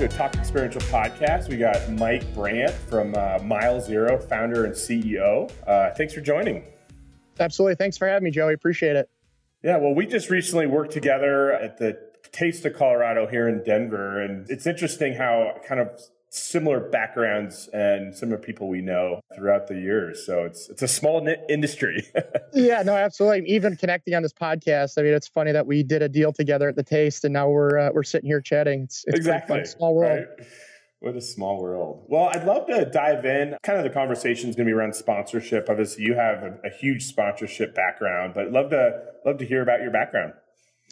to a Talk Experiential podcast. We got Mike Brandt from uh, Mile Zero, founder and CEO. Uh, thanks for joining. Absolutely. Thanks for having me, Joey. Appreciate it. Yeah, well, we just recently worked together at the Taste of Colorado here in Denver. And it's interesting how kind of similar backgrounds and similar people we know throughout the years. So it's it's a small knit industry. yeah, no, absolutely. Even connecting on this podcast, I mean, it's funny that we did a deal together at the Taste, and now we're uh, we're sitting here chatting. It's, it's exactly fun. small world. Right? What a small world. Well, I'd love to dive in. Kind of the conversation is going to be around sponsorship. Obviously, you have a, a huge sponsorship background, but love to love to hear about your background.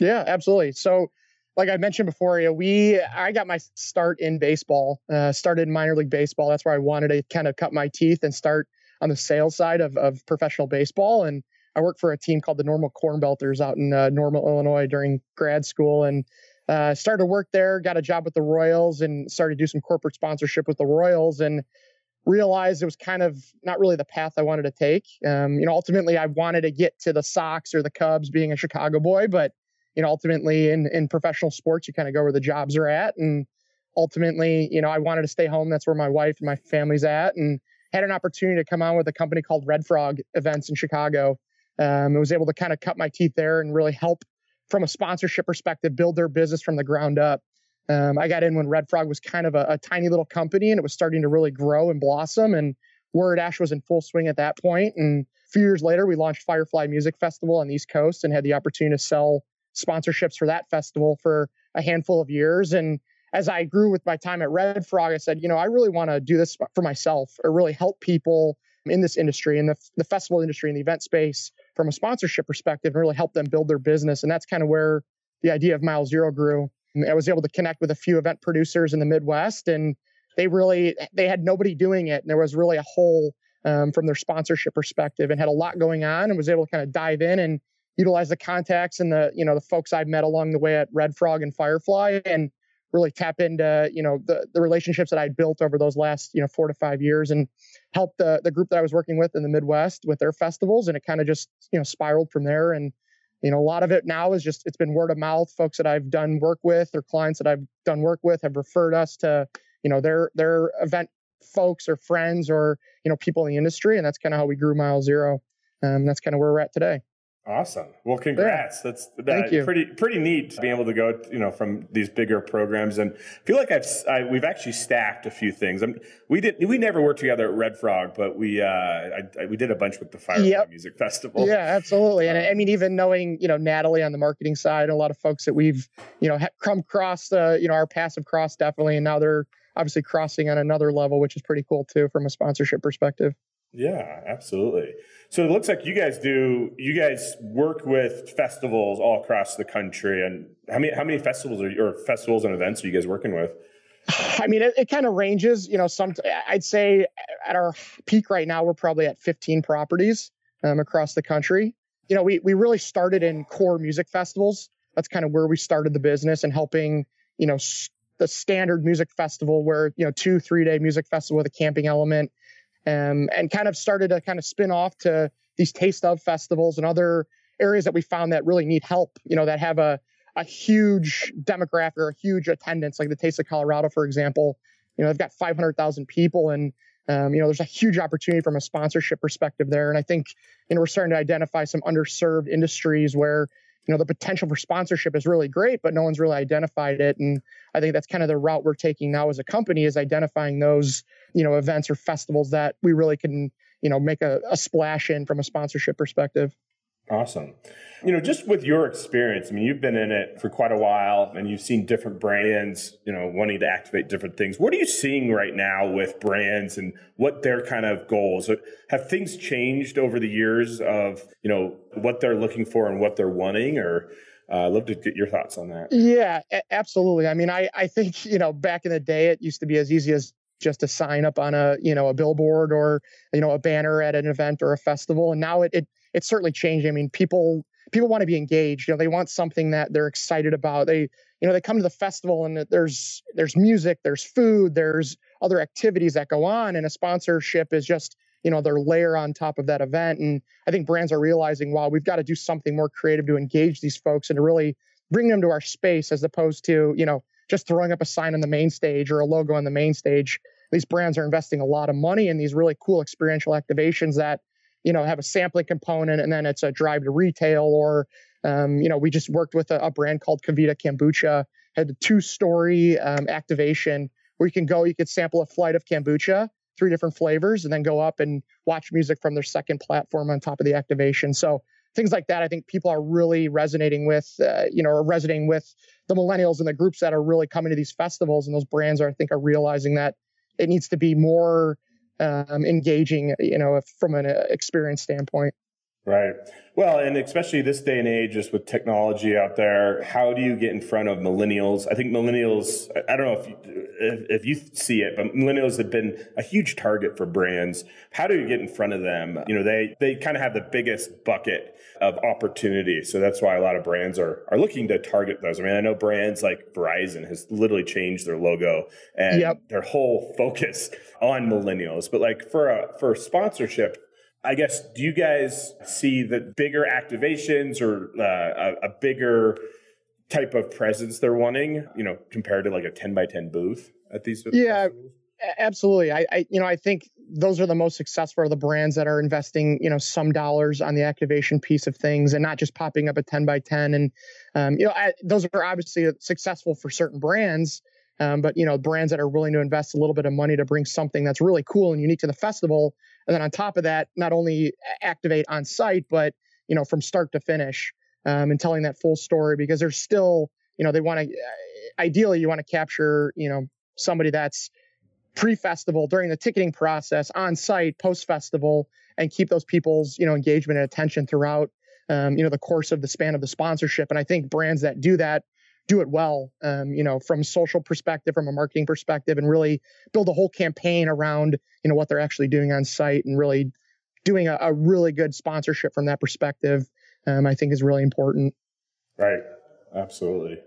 Yeah, absolutely. So like I mentioned before, you know, we I got my start in baseball. Uh, started in minor league baseball. That's where I wanted to kind of cut my teeth and start on the sales side of of professional baseball. And I worked for a team called the Normal Corn Belters out in uh, Normal, Illinois during grad school, and uh, started to work there. Got a job with the Royals and started to do some corporate sponsorship with the Royals and realized it was kind of not really the path I wanted to take. Um, you know, ultimately I wanted to get to the Sox or the Cubs, being a Chicago boy, but you know, ultimately in, in professional sports, you kind of go where the jobs are at. And ultimately, you know, I wanted to stay home. That's where my wife and my family's at. And had an opportunity to come on with a company called Red Frog Events in Chicago. Um, I was able to kind of cut my teeth there and really help from a sponsorship perspective build their business from the ground up. Um, I got in when Red Frog was kind of a, a, tiny little company and it was starting to really grow and blossom. And Warrior Dash was in full swing at that point. And a few years later, we launched Firefly Music Festival on the East Coast and had the opportunity to sell sponsorships for that festival for a handful of years. And as I grew with my time at Red Frog, I said, you know, I really want to do this for myself or really help people in this industry, in the, the festival industry, in the event space from a sponsorship perspective and really help them build their business. And that's kind of where the idea of Mile Zero grew. I was able to connect with a few event producers in the Midwest and they really, they had nobody doing it. And there was really a hole um, from their sponsorship perspective and had a lot going on and was able to kind of dive in and utilize the contacts and the you know the folks I've met along the way at Red Frog and Firefly and really tap into you know the the relationships that I built over those last you know four to five years and help the the group that I was working with in the Midwest with their festivals. And it kind of just you know spiraled from there. And you know a lot of it now is just it's been word of mouth. Folks that I've done work with or clients that I've done work with have referred us to you know their their event folks or friends or you know people in the industry. And that's kind of how we grew Mile Zero. Um, that's kind of where we're at today Awesome. Well, congrats. Yeah. That's that, Thank you. pretty pretty neat to be able to go, you know, from these bigger programs. And I feel like I've I, we've actually stacked a few things. I'm, we did we never worked together at Red Frog, but we uh, I, I, we did a bunch with the Firefly yep. Music Festival. Yeah, absolutely. And I mean, even knowing you know Natalie on the marketing side, a lot of folks that we've you know come across uh, you know our passive cross definitely, and now they're obviously crossing on another level, which is pretty cool too from a sponsorship perspective. Yeah, absolutely. So it looks like you guys do. You guys work with festivals all across the country, and how many how many festivals are or festivals and events are you guys working with? I mean, it, it kind of ranges. You know, some I'd say at our peak right now, we're probably at 15 properties um, across the country. You know, we we really started in core music festivals. That's kind of where we started the business and helping. You know, the standard music festival where you know two three day music festival with a camping element um, and kind of started to kind of spin off to these taste of festivals and other areas that we found that really need help, you know, that have a, a huge demographic or a huge attendance, like the Taste of Colorado, for example. You know, they've got 500,000 people and, um, you know, there's a huge opportunity from a sponsorship perspective there. And I think, you know, we're starting to identify some underserved industries where, you know the potential for sponsorship is really great but no one's really identified it. And i think that's kind of the route we're taking now as a company is identifying those you know events or festivals that we really can you know make a, a splash in from a sponsorship perspective Awesome. You know, just with your experience, I mean, you've been in it for quite a while and you've seen different brands, you know, wanting to activate different things. What are you seeing right now with brands and what their kind of goals? Have things changed over the years of, you know, what they're looking for and what they're wanting or uh, I'd love to get your thoughts on that. Yeah, absolutely. I mean, I, I think, you know, back in the day, it used to be as easy as just to sign up on a, you know, a billboard or, you know, a banner at an event or a festival. And now it, it it's certainly changing. I mean, people people want to be engaged. You know, they want something that they're excited about. They you know they come to the festival and there's there's music, there's food, there's other activities that go on, and a sponsorship is just you know their layer on top of that event. And I think brands are realizing, wow, we've got to do something more creative to engage these folks and to really bring them to our space as opposed to you know just throwing up a sign on the main stage or a logo on the main stage. These brands are investing a lot of money in these really cool experiential activations that, you know, have a sampling component and then it's a drive to retail or, um, you know, we just worked with a, a brand called KeVita Kombucha, had a two story um, activation where you can go, you could sample a flight of kombucha, three different flavors, and then go up and watch music from their second platform on top of the activation. So things like that, I think people are really resonating with, uh, you know, or resonating with the millennials and the groups that are really coming to these festivals. And those brands are, I think, are realizing that it needs to be more um, engaging, you know, from an uh, experience standpoint. Right. Well, and especially this day and age, just with technology out there, how do you get in front of millennials? I think millennials, I don't know if you, if, if, you see it, but millennials have been a huge target for brands. How do you get in front of them? You know, they, they kind of have the biggest bucket of opportunity. So that's why a lot of brands are, are looking to target those. I mean, I know brands like Verizon has literally changed their logo and yep. their whole focus on millennials. But like for a, for sponsorship, I guess, do you guys see the bigger activations or uh, a, a, bigger type of presence they're wanting, you know, compared to like a 10 by 10 booth at these? Yeah, festivals? absolutely. I, I, you know, I think those are the most successful are the brands that are investing, you know, some dollars on the activation piece of things and not just popping up a 10 by 10. And, um, you know, I, those are obviously successful for certain brands. Um, but you know, brands that are willing to invest a little bit of money to bring something that's really cool and unique to the festival. And then on top of that, not only activate on site, but you know from start to finish um, and telling that full story because there's still you know they want to uh, ideally you want to capture you know somebody that's pre-festival during the ticketing process on site post festival and keep those people's you know engagement and attention throughout um, you know the course of the span of the sponsorship. And i think brands that do that do it well, um, you know, from social perspective, from a marketing perspective, and really build a whole campaign around, you know, what they're actually doing on site and really doing a, a really good sponsorship from that perspective, um, I think is really important. Right. Absolutely.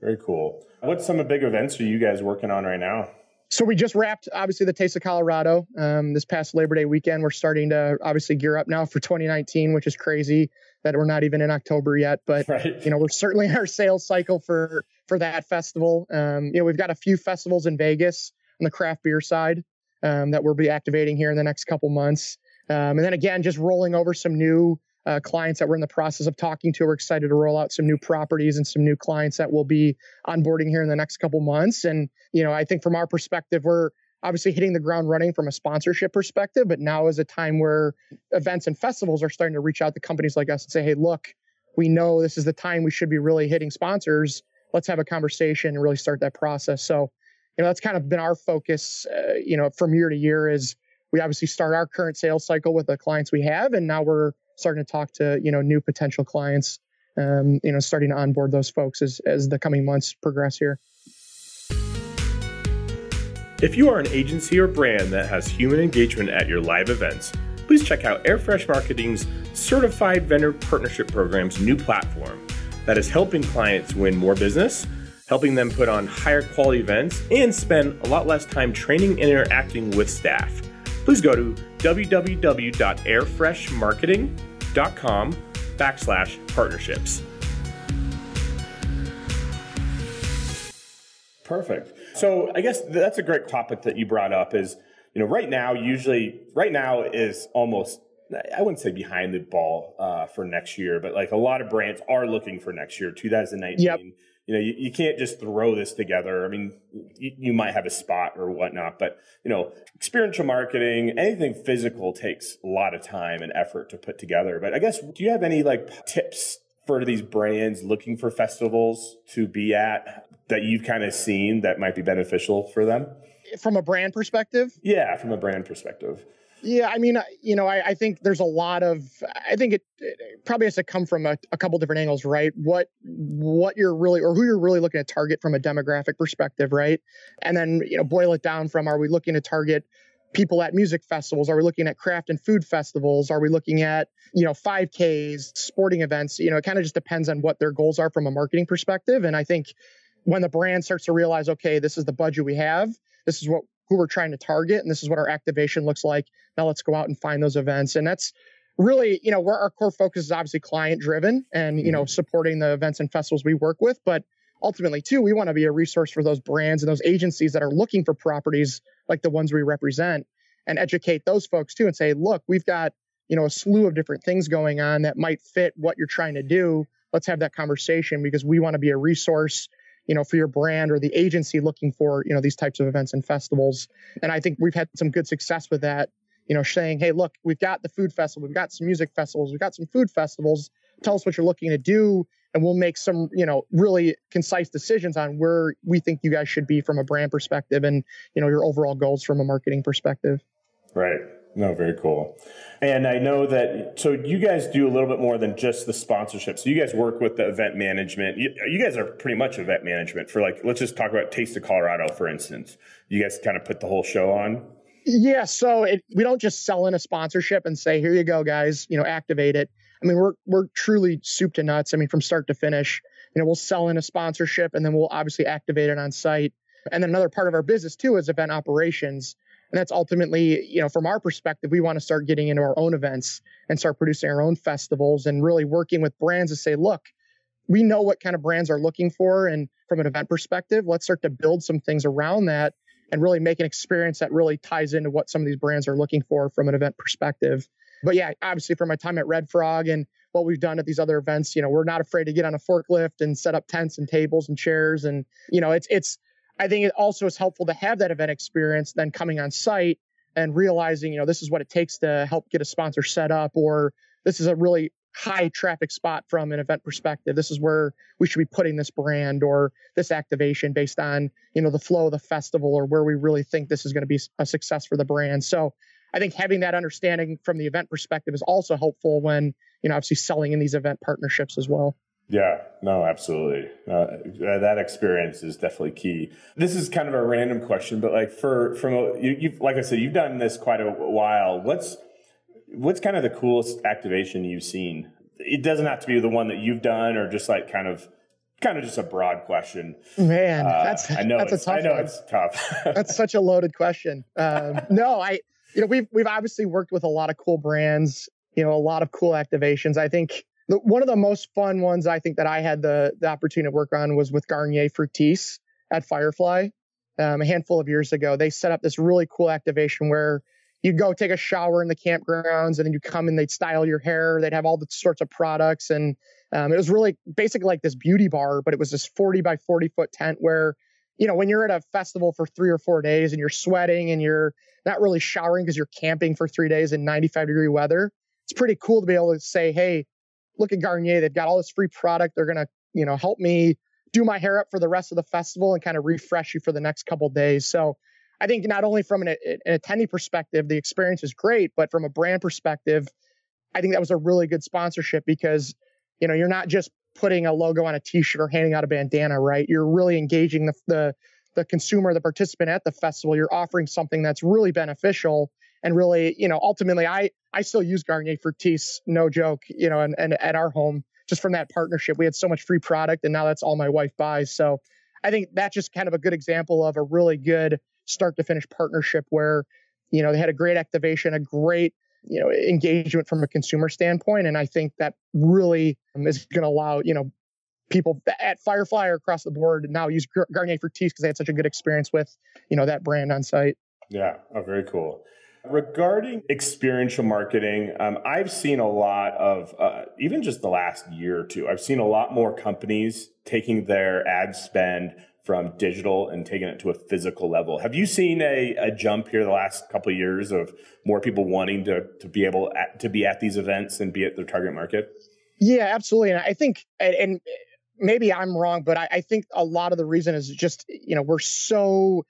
Very cool. What some big events are you guys working on right now? So we just wrapped, obviously, the Taste of Colorado um, this past Labor Day weekend. We're starting to obviously gear up now for 2019, which is crazy that we're not even in October yet. But right. you know, we're certainly in our sales cycle for for that festival. Um, you know, we've got a few festivals in Vegas on the craft beer side um, that we'll be activating here in the next couple months. Um, and then again, just rolling over some new uh, clients that we're in the process of talking to. We're excited to roll out some new properties and some new clients that will be onboarding here in the next couple months. And you know, I think from our perspective, we're obviously hitting the ground running from a sponsorship perspective, but now is a time where events and festivals are starting to reach out to companies like us and say, hey, look, we know this is the time we should be really hitting sponsors. Let's have a conversation and really start that process. So, you know, that's kind of been our focus, uh, you know, from year to year is we obviously start our current sales cycle with the clients we have, and now we're starting to talk to, you know, new potential clients, um, you know, starting to onboard those folks as, as the coming months progress here. If you are an agency or brand that has human engagement at your live events, please check out Airfresh Marketing's Certified Vendor Partnership Program's new platform that is helping clients win more business, helping them put on higher quality events, and spend a lot less time training and interacting with staff. Please go to www.airfreshmarketing.com backslash partnerships. Perfect. So I guess that's a great topic that you brought up is, you know, right now, usually, right now is almost, I wouldn't say behind the ball uh, for next year, but like a lot of brands are looking for next year, 2019. Yep. You know, you, you can't just throw this together. I mean, you, you might have a spot or whatnot, but, you know, experiential marketing, anything physical takes a lot of time and effort to put together. But I guess, do you have any like tips for these brands looking for festivals to be at that you've kind of seen that might be beneficial for them? From a brand perspective? Yeah, from a brand perspective. Yeah, I mean, uh, you know, I, I think there's a lot of. I think it, it probably has to come from a, a, couple different angles, right? What what you're really or who you're really looking to target from a demographic perspective, right? And then you know, boil it down from: Are we looking to target people at music festivals? Are we looking at craft and food festivals? Are we looking at, you know, 5Ks, sporting events? You know, it kind of just depends on what their goals are from a marketing perspective. And I think when the brand starts to realize, okay, this is the budget we have, this is what who we're trying to target, and this is what our activation looks like. Now let's go out and find those events. And that's really, you know, where our core focus is obviously client driven and, you know, mm-hmm. supporting the events and festivals we work with. But ultimately, too, we want to be a resource for those brands and those agencies that are looking for properties like the ones we represent and educate those folks too and say, look, we've got, you know, a slew of different things going on that might fit what you're trying to do. Let's have that conversation because we want to be a resource you know for your brand or the agency looking for you know these types of events and festivals. And i think we've had some good success with that you know saying hey look we've got the food festival we've got some music festivals we've got some food festivals. Tell us what you're looking to do and we'll make some you know really concise decisions on where we think you guys should be from a brand perspective and you know your overall goals from a marketing perspective. Right no very cool and i know that so you guys do a little bit more than just the sponsorship so you guys work with the event management you, you guys are pretty much event management for like let's just talk about taste of colorado for instance you guys kind of put the whole show on yeah so it, we don't just sell in a sponsorship and say here you go guys you know activate it I mean, we're we're truly soup to nuts. I mean, from start to finish. You know, we'll sell in a sponsorship and then we'll obviously activate it on site. And then another part of our business too is event operations. And that's ultimately, you know, from our perspective, we want to start getting into our own events and start producing our own festivals and really working with brands to say, look, we know what kind of brands are looking for. And from an event perspective, let's start to build some things around that and really make an experience that really ties into what some of these brands are looking for from an event perspective but yeah, obviously from my time at Red Frog and what we've done at these other events, you know, we're not afraid to get on a forklift and set up tents and tables and chairs. And, you know, it's, it's, I think it also is helpful to have that event experience then coming on site and realizing, you know, this is what it takes to help get a sponsor set up, or this is a really high traffic spot from an event perspective. This is where we should be putting this brand or this activation based on, you know, the flow of the festival or where we really think this is going to be a success for the brand. So I think having that understanding from the event perspective is also helpful when, you know, obviously selling in these event partnerships as well. Yeah, no, absolutely. Uh, that experience is definitely key. This is kind of a random question, but like for from a, you, you've like I said, you've done this quite a while. What's what's kind of the coolest activation you've seen? It doesn't have to be the one that you've done, or just like kind of kind of just a broad question. Man, uh, that's I know that's a tough. I know one. it's tough. that's such a loaded question. Um, no, I you know, we've we've obviously worked with a lot of cool brands, you know, a lot of cool activations. I think the, one of the most fun ones I think that I had the the opportunity to work on was with Garnier Fructis at Firefly um, a handful of years ago. They set up this really cool activation where you go take a shower in the campgrounds and then you come and they'd style your hair. They'd have all the sorts of products and um, it was really basically like this beauty bar, but it was this 40 by 40 foot tent where you know, when you're at a festival for three or four days and you're sweating and you're not really showering because you're camping for three days in 95 degree weather, it's pretty cool to be able to say, hey, look at Garnier. They've got all this free product. They're going to, you know, help me do my hair up for the rest of the festival and kind of refresh you for the next couple days. So I think not only from an, an attendee perspective, the experience is great, but from a brand perspective, I think that was a really good sponsorship because, you know, you're not just putting a logo on a t-shirt or handing out a bandana, right? You're really engaging the, the, the consumer, the participant at the festival. You're offering something that's really beneficial and really, you know, ultimately I, I still use Garnier Fructis, no joke, you know, and, and at our home, just from that partnership, we had so much free product and now that's all my wife buys. So I think that's just kind of a good example of a really good start to finish partnership where, you know, they had a great activation, a great you know engagement from a consumer standpoint. And i think that really is going to allow you know people at firefly or across the board now use garnier Fructis because they had such a good experience with you know that brand on site. Yeah. Oh, very cool regarding experiential marketing um, i've seen a lot of uh, even just the last year or two i've seen a lot more companies taking their ad spend from digital and taking it to a physical level. Have you seen a, a jump here the last couple of years of more people wanting to to be able at, to be at these events and be at their target market? Yeah, absolutely. And I think and, and maybe I'm wrong, but I, I think a lot of the reason is just you know we're so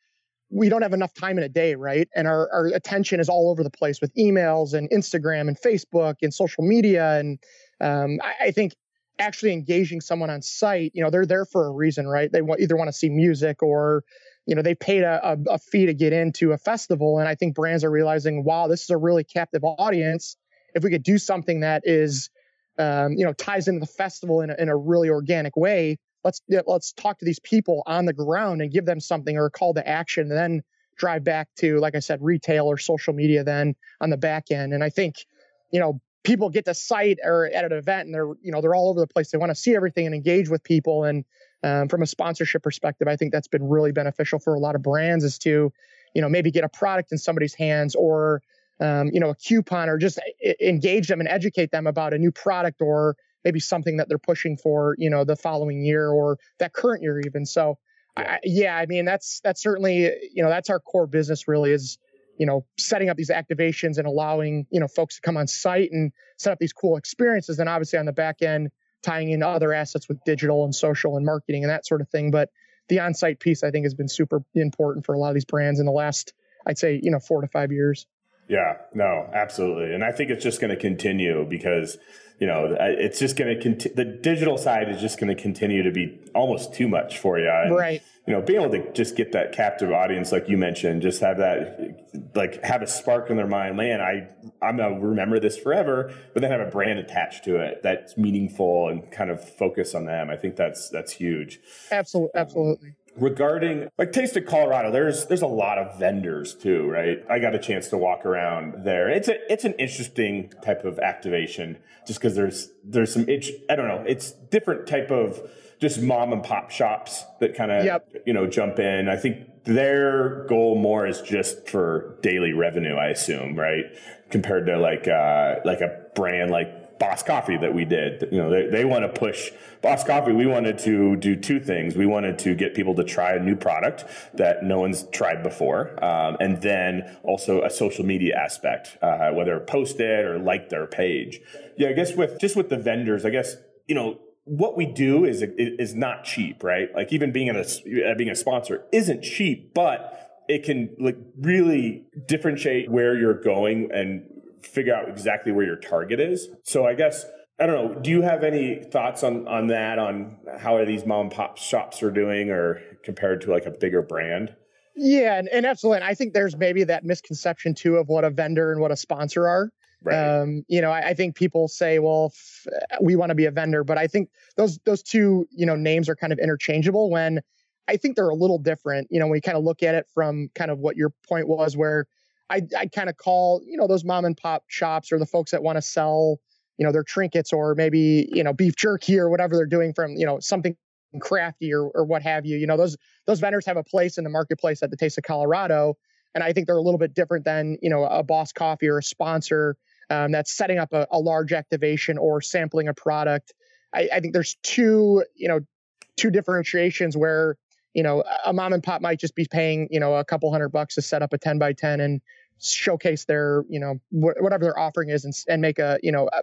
we don't have enough time in a day, right? And our, our attention is all over the place with emails and Instagram and Facebook and social media. And um, I, I think actually engaging someone on site, you know, they're there for a reason, right? They either want to see music or, you know, they paid a, a, a fee to get into a festival. And I think brands are realizing, wow, this is a really captive audience. If we could do something that is, um, you know, ties into the festival in a, in a really organic way, let's let's talk to these people on the ground and give them something or a call to action, and then drive back to, like I said, retail or social media then on the back end. And I think, you know, people get to site or at an event and they're you know they're all over the place they want to see everything and engage with people and um, from a sponsorship perspective, I think that's been really beneficial for a lot of brands is to, you know, maybe get a product in somebody's hands or, um, you know, a coupon or just engage them and educate them about a new product or maybe something that they're pushing for, you know, the following year or that current year even. So, yeah. I, yeah, I mean, that's that's certainly, you know, that's our core business really is, you know, setting up these activations and allowing, you know, folks to come on site and set up these cool experiences. And obviously on the back end, tying in other assets with digital and social and marketing and that sort of thing. But the on-site piece, I think, has been super important for a lot of these brands in the last, I'd say, you know, four to five years. Yeah, no, absolutely, and I think it's just going to continue because you know it's just going to continue. The digital side is just going to continue to be almost too much for you, and, right? you know, being able to just get that captive audience, like you mentioned, just have that, like, have a spark in their mind. Man, I, I'm gonna remember this forever, but then have a brand attached to it that's meaningful and kind of focus on them. I think that's that's huge. Absolutely, absolutely. Um, regarding like taste of colorado there's there's a lot of vendors too right i got a chance to walk around there it's a it's an interesting type of activation just because there's there's some itch i don't know it's different type of just mom and pop shops that kind of yep. you know jump in. I think their goal more is just for daily revenue. I assume, right? Compared to like uh, like a brand like Boss Coffee that we did. You know, they, they want to push Boss Coffee. We wanted to do two things. We wanted to get people to try a new product that no one's tried before, um, and then also a social media aspect, uh, whether post it or like their page. Yeah, I guess with just with the vendors, I guess you know what we do is is not cheap, right? Like even being a uh, being a sponsor isn't cheap, but it can like really differentiate where you're going and figure out exactly where your target is. So I guess I don't know. Do you have any thoughts on on that? On how are these mom and pop shops are doing, or compared to like a bigger brand? Yeah, and, and absolutely. And I think there's maybe that misconception too of what a vendor and what a sponsor are. Right. Um, you know, I, I, think people say, well, f- we want to be a vendor, but I think those those two, you know, names are kind of interchangeable when I think they're a little different. You know, when you kind of look at it from kind of what your point was, where I I kind of call, you know, those mom and pop shops or the folks that want to sell, you know, their trinkets or maybe, you know, beef jerky or whatever they're doing from, you know, something crafty or or what have you. You know, those those vendors have a place in the marketplace at the Taste of Colorado. And I think they're a little bit different than, you know, a boss coffee or a sponsor um, that's setting up a, a, large activation or sampling a product. I, I, think there's two, you know, two differentiations where, you know, a mom and pop might just be paying, you know, a couple hundred bucks to set up a 10 by 10 and showcase their, you know, wh- whatever their offering is and, and make a, you know, a,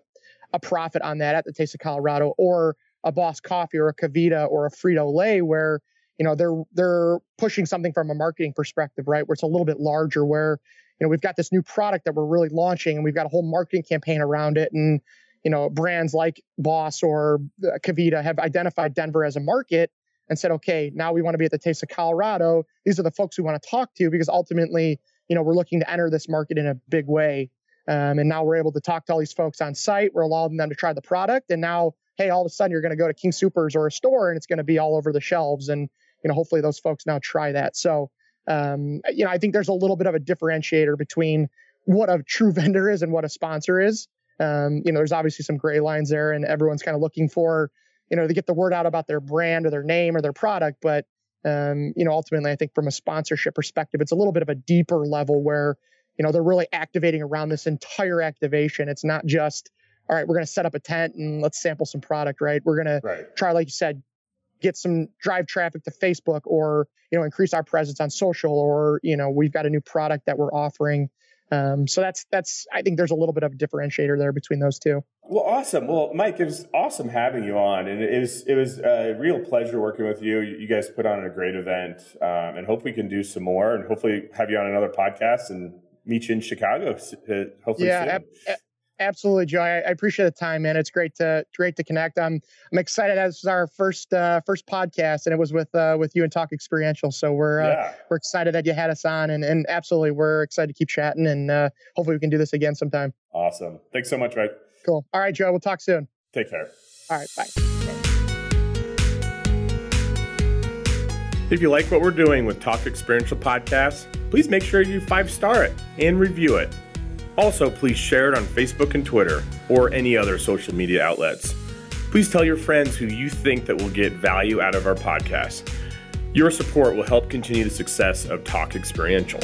a, profit on that at the Taste of Colorado or a Boss Coffee or a KeVita or a Frito Lay where, you know, they're they're pushing something from a marketing perspective, right? Where it's a little bit larger, where you know, we've got this new product that we're really launching and we've got a whole marketing campaign around it. And, you know, brands like Boss or uh, KeVita have identified Denver as a market and said, okay, now we want to be at the Taste of Colorado. These are the folks we want to talk to because ultimately, you know, we're looking to enter this market in a big way. Um, and now we're able to talk to all these folks on site. We're allowing them to try the product. And now, hey, all of a sudden you're going to go to King Supers or a store and it's going to be all over the shelves. And, you know, hopefully those folks now try that. So, um, you know, I think there's a little bit of a differentiator between what a true vendor is and what a sponsor is. Um, you know, there's obviously some gray lines there, and everyone's kind of looking for, you know, to get the word out about their brand or their name or their product. But, um, you know, ultimately, I think from a sponsorship perspective, it's a little bit of a deeper level where, you know, they're really activating around this entire activation. It's not just, all right, we're going to set up a tent and let's sample some product, right? We're going right. to try, like you said, get some drive traffic to Facebook or you know increase our presence on social or you know we've got a new product that we're offering um, so that's that's I think there's a little bit of a differentiator there between those two. Well, awesome. Well, Mike, it was awesome having you on, and it was it was a real pleasure working with you. You guys put on a great event, um, and hope we can do some more, and hopefully have you on another podcast and meet you in Chicago. Uh, hopefully, yeah, ab- Absolutely, Joe. I, I, appreciate the time, man. It's great to great to connect. I'm I'm excited. As our first uh, first podcast, and it was with uh, with you and Talk Experiential. So we're uh, yeah. we're excited that you had us on, and and absolutely, we're excited to keep chatting, and uh, hopefully, we can do this again sometime. Awesome. Thanks so much, Mike. Cool. All right, Joe. We'll talk soon. Take care. All right. Bye. If you like what we're doing with Talk Experiential Podcasts, please make sure you five star it and review it. Also, please share it on Facebook and Twitter or any other social media outlets. Please tell your friends who you think that will get value out of our podcast. Your support will help continue the success of Talk Experiential.